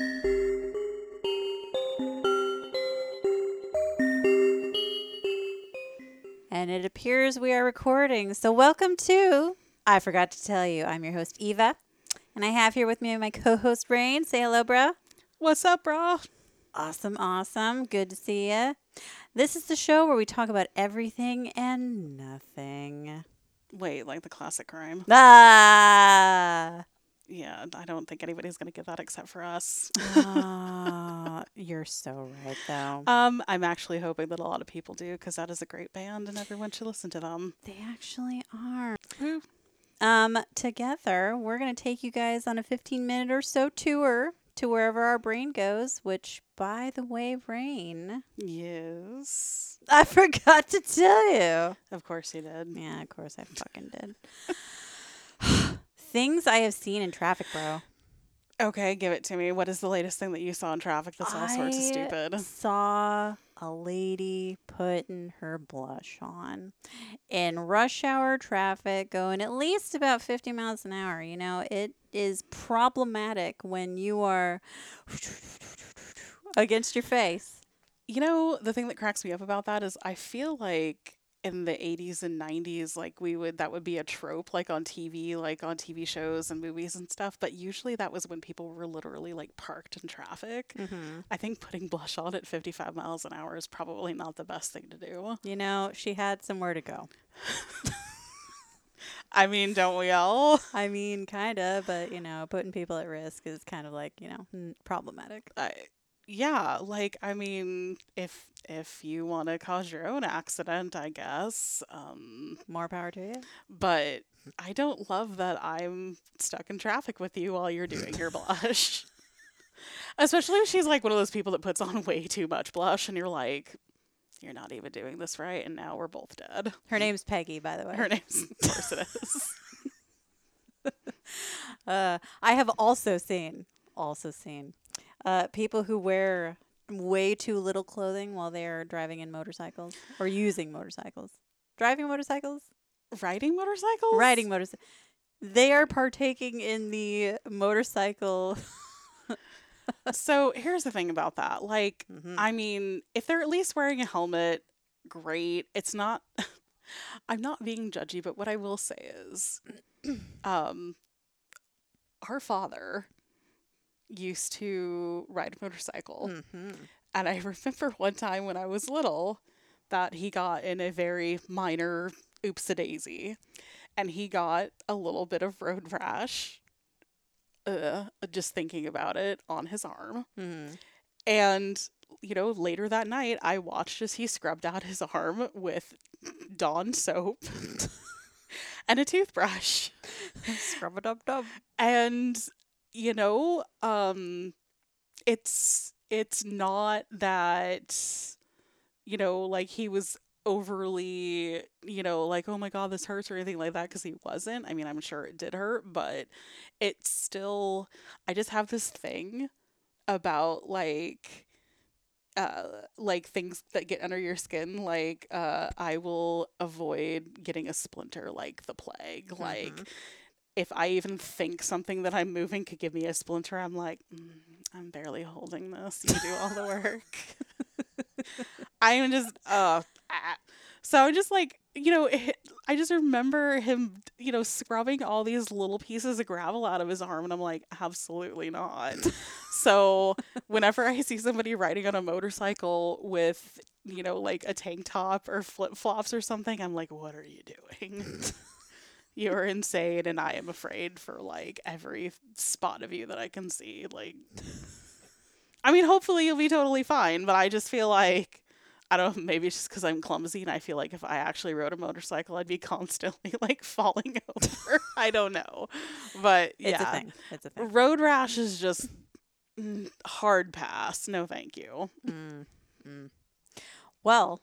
And it appears we are recording. So, welcome to I Forgot to Tell You. I'm your host, Eva. And I have here with me my co host, Raine. Say hello, bro. What's up, bro? Awesome, awesome. Good to see you. This is the show where we talk about everything and nothing. Wait, like the classic crime? Ah, Yeah, I don't think anybody's gonna get that except for us. Ah, you're so right, though. Um, I'm actually hoping that a lot of people do because that is a great band and everyone should listen to them. They actually are. Woo. Um, together, we're going to take you guys on a 15 minute or so tour to wherever our brain goes, which, by the way, Raine, Yes, I forgot to tell you. of course you did. Yeah, of course I fucking did. Things I have seen in traffic, bro. Okay, give it to me. What is the latest thing that you saw in traffic that's all sorts of stupid? Saw a lady putting her blush on in rush hour traffic going at least about 50 miles an hour. You know, it is problematic when you are against your face. You know, the thing that cracks me up about that is I feel like in the 80s and 90s like we would that would be a trope like on TV like on TV shows and movies and stuff but usually that was when people were literally like parked in traffic. Mm-hmm. I think putting blush on at 55 miles an hour is probably not the best thing to do. You know, she had somewhere to go. I mean, don't we all? I mean, kind of, but you know, putting people at risk is kind of like, you know, problematic. I, yeah, like I mean, if if you want to cause your own accident, I guess. Um, More power to you. but I don't love that I'm stuck in traffic with you while you're doing your blush. Especially if she's like one of those people that puts on way too much blush and you're like, you're not even doing this right, and now we're both dead. Her name's Peggy, by the way. Her name's, of course it is. Uh, I have also seen, also seen, uh, people who wear way too little clothing while they are driving in motorcycles or using motorcycles. Driving motorcycles, Riding motorcycles? riding motorcycles. They are partaking in the motorcycle. So here's the thing about that. Like, Mhm. I mean, if they're at least wearing a helmet, great. It's not I'm not being judgy, but what I will say is um our father used to ride a motorcycle. Mhm. And I remember one time when I was little that he got in a very minor oops a daisy and he got a little bit of road rash uh, just thinking about it on his arm. Mhm. And, you know, later that night, I watched as he scrubbed out his arm with Dawn soap and a toothbrush. Scrub a dub dub. And, you know, um, it's it's not that, you know, like he was overly, you know, like, oh my God, this hurts or anything like that, because he wasn't. I mean, I'm sure it did hurt, but it's still, I just have this thing about like, uh, like things that get under your skin. Like, uh, I will avoid getting a splinter like the plague. Like, Mhm. If I even think something that I'm moving could give me a splinter, I'm like, mm, I'm barely holding this. You do all the work. I'm just, uh, ah. so I'm just like, you know, it, I just remember him, you know, scrubbing all these little pieces of gravel out of his arm, and I'm like, absolutely not. so whenever I see somebody riding on a motorcycle with, you know, like a tank top or flip flops or something, I'm like, what are you doing? You are insane, and I am afraid for like every spot of you that I can see. Like, I mean, hopefully you'll be totally fine, but I just feel like. I don't know, maybe it's just because I'm clumsy and I feel like if I actually rode a motorcycle, I'd be constantly like falling over. I don't know. But It's yeah, a thing. It's a thing. road rash is just mm, hard pass. No, thank you. Mm, mm. Well,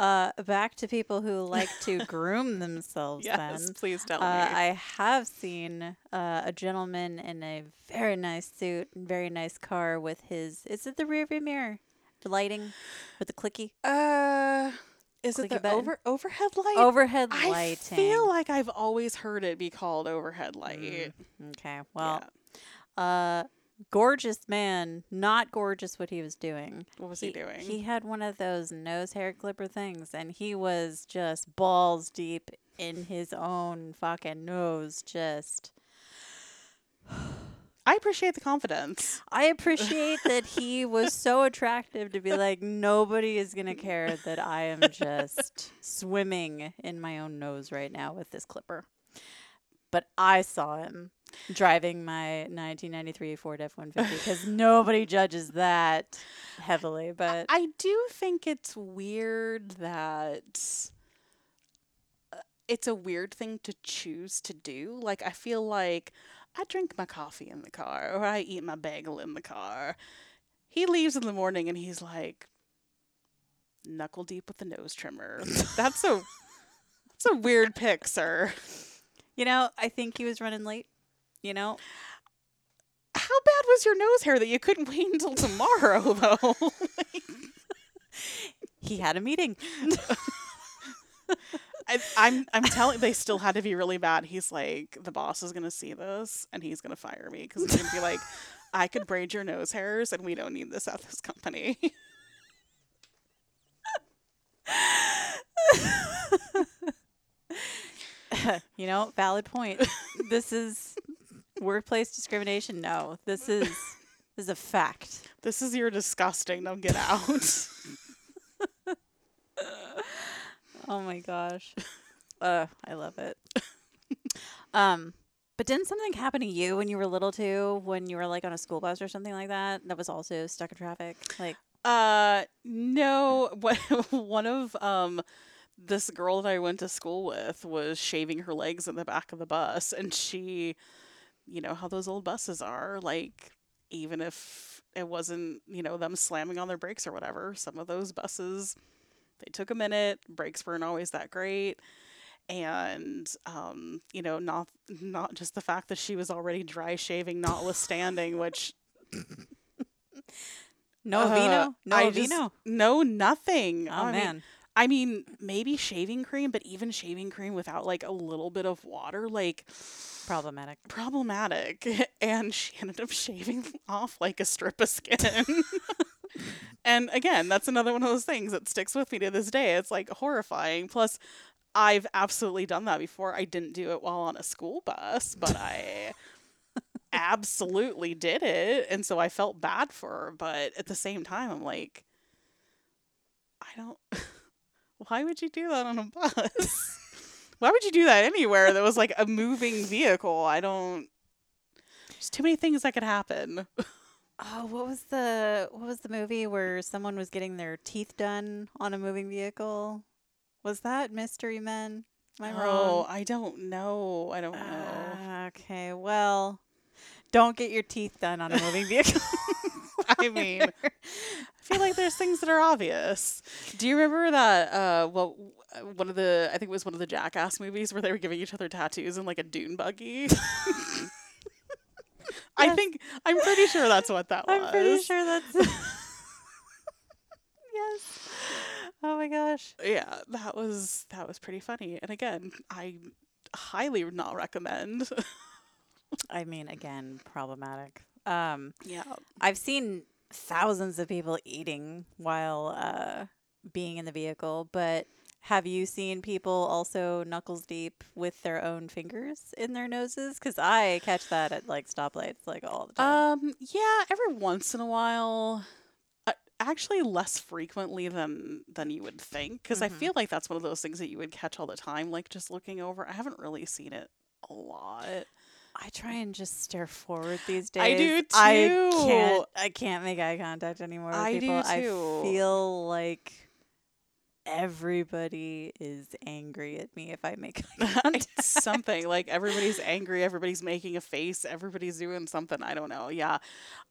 uh, back to people who like to groom themselves. Yes, then. please tell Uh, me. I have seen uh, a gentleman in a very nice suit and very nice car with his. Is it the rear view mirror? The lighting with the clicky Uh, is it the button. over overhead light? overhead I lighting. I feel like I've always heard it be called overhead light. Mm, okay. Well, yeah. uh, gorgeous man, not gorgeous what he was doing. What was he, doing? He had one of those nose hair clipper things, and he was just balls deep in his own fucking nose. Just, I appreciate the confidence. I appreciate that he was so attractive to be like, nobody is gonna care that I am just swimming in my own nose right now with this clipper. But I saw him driving my 1993 Ford F-150 because nobody judges that heavily. But I do think it's weird that uh, it's a weird thing to choose to do. Like I feel like I drink my coffee in the car or I eat my bagel in the car. He leaves in the morning and he's like knuckle deep with the nose trimmer. that's a that's a weird pick, sir. You know, I think he was running late. You know, How bad was your nose hair that you couldn't wait until tomorrow though? he had a meeting. I, I'm I'm telling they still had to be really bad. He's like the boss is gonna see this and he's gonna fire me because he's gonna be like, I could braid your nose hairs and we don't need this at this company. you know, valid point. this is workplace discrimination. No, this is this is a fact. this is your disgusting. Now get out. Oh my gosh. Uh, I love it. um, but didn't something happen to you when you were little too? When you were like on a school bus or something like that? That was also stuck in traffic. Like, Uh, no. What one of um this girl that I went to school with was shaving her legs in the back of the bus, and she, you know how those old buses are. Like, even if it wasn't, you know, them slamming on their brakes or whatever, some of those buses, they took a minute. Brakes weren't always that great. And um, you know, not not just the fact that she was already dry shaving, notwithstanding, which no Uh, vino, no I just- vino. no nothing. Oh I mean, man, I mean, maybe shaving cream, but even shaving cream without like a little bit of water, like problematic. problematic. And she ended up shaving off like a strip of skin. and again, that's another one of those things that sticks with me to this day. It's like horrifying. Plus, I've absolutely done that before. I didn't do it while on a school bus, but I absolutely did it. And so I felt bad for her. But at the same time, I'm like, I don't. Why would you do that on a bus? Why would you do that anywhere that was like a moving vehicle? I don't. There's too many things that could happen. Oh, what was the what was the movie where someone was getting their teeth done on a moving vehicle? Was that Mystery Men? Am I oh, wrong? I don't know. I don't know. Ah, okay, well, don't get your teeth done on a moving vehicle. I mean, feel like there's things that are obvious. Do you remember that? Uh, well, one of the I think it was one of the Jackass movies where they were giving each other tattoos in like a dune buggy. I think I'm pretty sure that's what that was. I'm pretty sure that's. yes. Oh my gosh. Yeah, that was that was pretty funny. And again, I highly would not recommend. I mean, again, problematic. Um, yeah. I've seen thousands of people eating while uh, being in the vehicle, but have you seen people also knuckles deep with their own fingers in their noses? Because I catch that at like stoplights like all the time. Um. Yeah. Every once in a while. Uh, actually, less frequently than than you would think, because I Mhm. feel like that's one of those things that you would catch all the time. Like just looking over. I haven't really seen it a lot. I try and just stare forward these days. I do too. I can't. I can't make eye contact anymore with I do people. too. I feel like everybody is angry at me if I make eye contact. something like everybody's angry, everybody's making a face, everybody's doing something. I don't know. Yeah,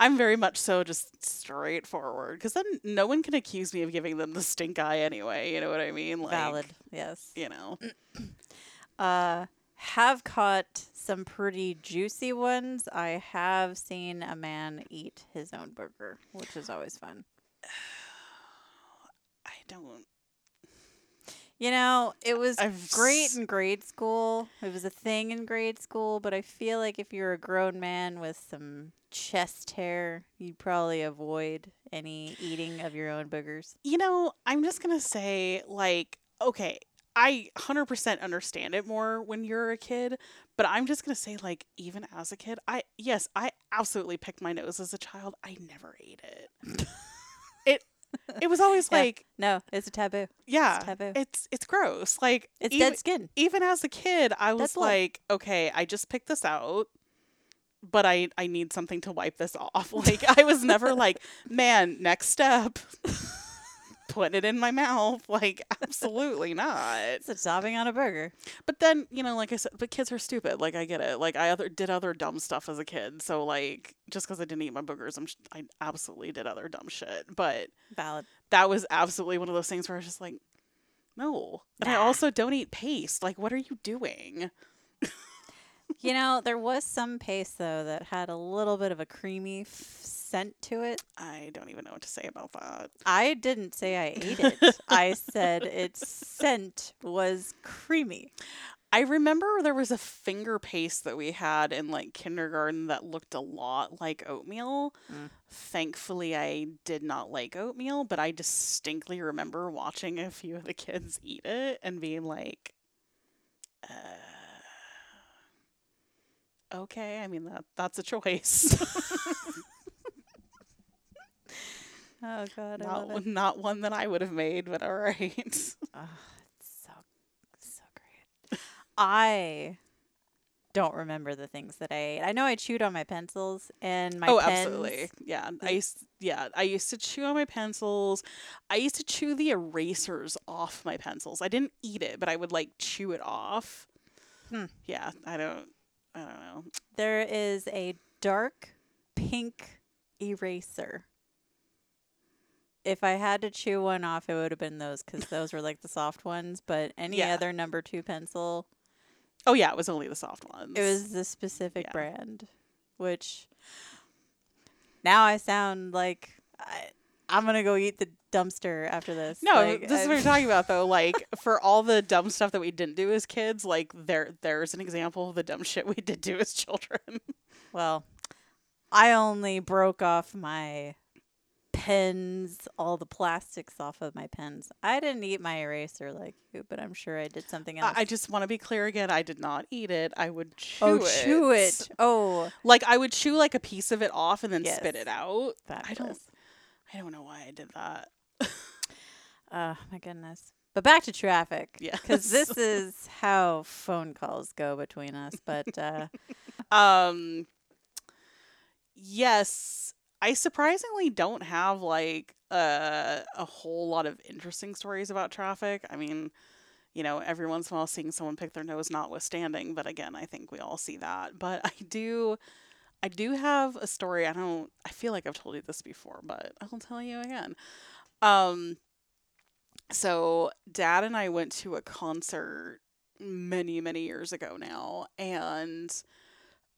I'm very much so just straightforward because then no one can accuse me of giving them the stink eye anyway. You know what I mean? Like, Valid. Yes. You know. Uh, have caught some pretty juicy ones. I have seen a man eat his own burger, which is always fun. I don't. You know, it was I've great in grade school. It was a thing in grade school, but I feel like if you're a grown man with some chest hair, you'd probably avoid any eating of your own boogers. You know, I'm just going to say, like, okay, I 100% understand it more when you're a kid, but I'm just going to say, like, even as a kid, I, yes, I absolutely picked my nose as a child. I never ate it. it, it was always Yeah. like, No, it's a taboo. yeah, taboo. it's, it's gross. Like, It's even, dead skin. even as a kid, I was blood. like, okay, I just picked this out. But I, I need something to wipe this off. Like I was never like, man, next step, putting it in my mouth. Like absolutely not. It's a topping on a burger. But then you know, like I said, but kids are stupid. Like I get it. Like I other did other dumb stuff as a kid. So like just because I didn't eat my boogers, I'm sh- I absolutely did other dumb shit. But Valid. that was absolutely one of those things where I was just like, no. And I also don't eat paste. Like what are you doing? You know, there was some paste though that had a little bit of a creamy f- scent to it. I don't even know what to say about that. I didn't say I ate it. I said its scent was creamy. I remember there was a finger paste that we had in like kindergarten that looked a lot like oatmeal. Mm. Thankfully, I did not like oatmeal, but I distinctly remember watching a few of the kids eat it and being like, okay, I mean that that's a choice. Oh god, not it. not one that I would have made, but all right. Oh, it's so so great. I don't remember the things that I ate. I know I chewed on my pencils and my oh, pens. absolutely. Yeah. I used yeah, I used to chew on my pencils. I used to chew the erasers off my pencils. I didn't eat it, but I would like chew it off. Hmm. Yeah, I don't I don't know. There is a dark pink eraser. If I had to chew one off, it would have been those because those were like the soft ones. But any Yeah. other number two pencil, Oh yeah, it was only the soft ones. it was the specific Yeah. brand, which now I sound like I, I'm gonna go eat the dumpster after this. No, Like, this is what we're talking about though. Like for all the dumb stuff that we didn't do as kids, like there there's an example of the dumb shit we did do as children. Well, I only broke off my pens, all the plastics off of my pens. I didn't eat my eraser like you, but I'm sure I did something else. I, I just want to be clear again. I did not eat it. I would chew oh, it. chew it. Oh, Like I would chew like a piece of it off and then spit it out. I don't fabulous. I don't know why I did that. Oh, my goodness. But back to traffic. Yeah. Because this is how phone calls go between us. But uh, Um yes, I surprisingly don't have like uh, a whole lot of interesting stories about traffic. I mean, you know, every once in a while seeing someone pick their nose notwithstanding, but again, I think we all see that. But I do I do have a story. I don't I feel like I've told you this before, but I'll tell you again. Um so dad and I went to a concert many many years ago now and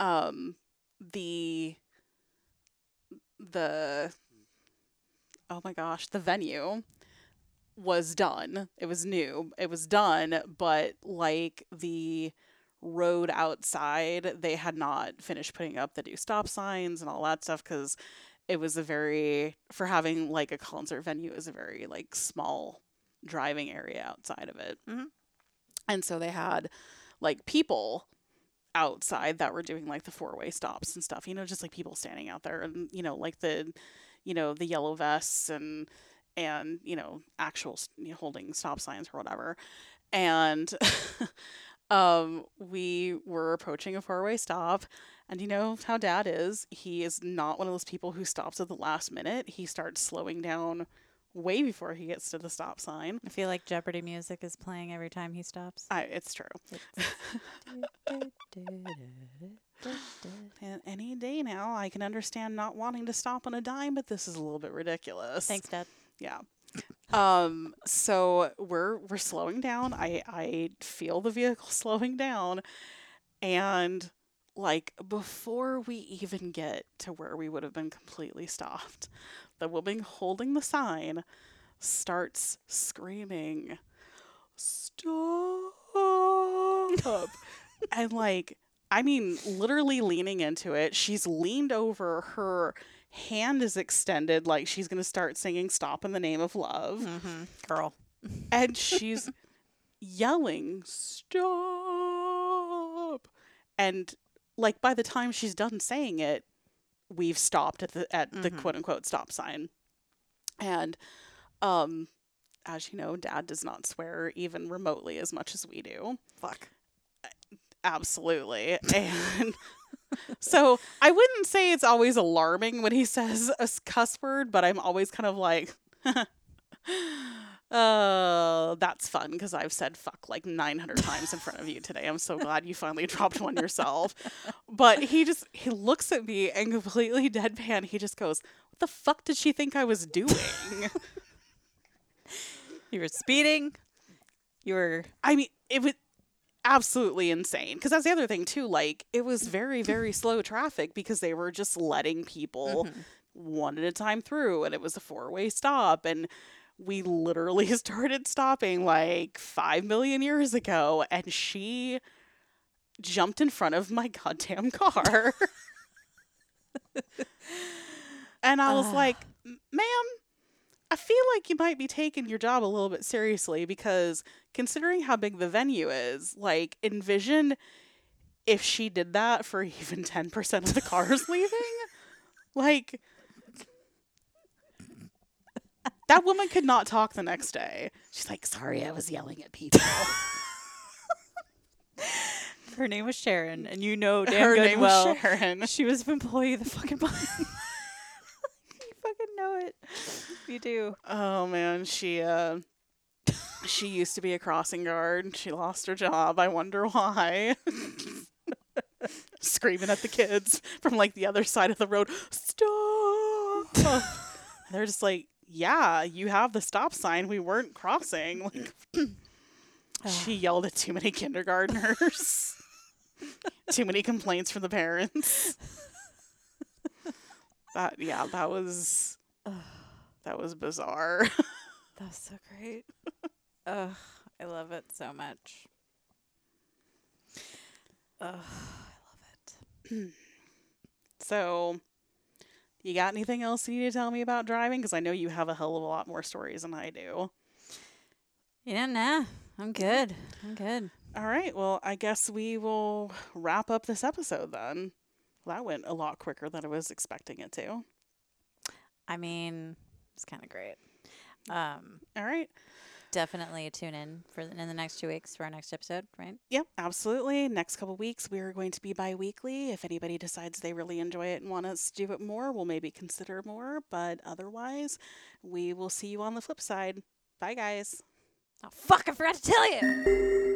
um the the oh my gosh the venue was done it was new it was done but like the road outside they had not finished putting up the new stop signs and all that stuff because it was a very for having like a concert venue is a very like small driving area outside of it Mhm. and so they had like people outside that were doing like the four way stops and stuff, you know, just like people standing out there and, you know, like the, you know, the yellow vests and, and, you know, actual you know, holding stop signs or whatever. And, um, we were approaching a four way stop and you know how dad is. He is not one of those people who stops at the last minute. He starts slowing down way before he gets to the stop sign. I feel like Jeopardy music is playing every time he stops. I, it's true. It's- And any day now, I can understand not wanting to stop on a dime, but this is a little bit ridiculous. Thanks, Dad. Yeah. Um. So we're we're slowing down. I I feel the vehicle slowing down, and like before we even get to where we would have been completely stopped, the woman holding the sign starts screaming, stop. and like, I mean, literally leaning into it. She's leaned over. Her hand is extended, like she's going to start singing Stop in the Name of Love. Mm-hmm. Girl. And she's yelling, Stop. And like, by the time she's done saying it, we've stopped at the at the Mhm. quote unquote stop sign. And um as you know, dad does not swear even remotely as much as we do. Fuck. Absolutely. And so I wouldn't say it's always alarming when he says a cuss word, but I'm always kind of like, uh, that's fun because I've said fuck like 900 times in front of you today. I'm so glad you finally dropped one yourself. But he just, he looks at me and completely deadpan. He just goes, What the fuck did she think I was doing? You were speeding. You were. I mean, it was absolutely insane. Because that's the other thing too. Like, it was very, very slow traffic because they were just letting people Mhm. one at a time through, and it was a four-way stop, and we literally started stopping like five million years ago, and she jumped in front of my goddamn car. and I was Ugh. like, ma'am, I feel like you might be taking your job a little bit seriously because considering how big the venue is, like, envision if she did that for even 10% of the cars leaving. Like, that woman could not talk the next day. She's like, sorry, I was yelling at people. Her name was Sharon, and you know damn Her good name well was Sharon. she was an employee of the fucking month. you fucking know it. You do. Oh man, she uh she used to be a crossing guard. She lost her job. I wonder why. Screaming at the kids from like the other side of the road. Stop. They're just like, "Yeah, you have the stop sign. We weren't crossing." Like she yelled at too many kindergartners. too many complaints from the parents. that yeah, that was that was bizarre. That's so great. Ugh, I love it so much. Ugh, I love it. So, you got anything else you need to tell me about driving? Because I know you have a hell of a lot more stories than I do. Yeah, nah, I'm good. I'm good. All right. Well, I guess we will wrap up this episode then. That went a lot quicker than I was expecting it to. I mean, it's kind of great. Um, All right. definitely tune in for in the next two weeks for our next episode, right? Yep, absolutely. Next couple weeks, we are going to be bi weekly. If anybody decides they really enjoy it and want us to do it more, we'll maybe consider more. But otherwise, we will see you on the flip side. Bye, guys. Oh fuck! I forgot to tell you.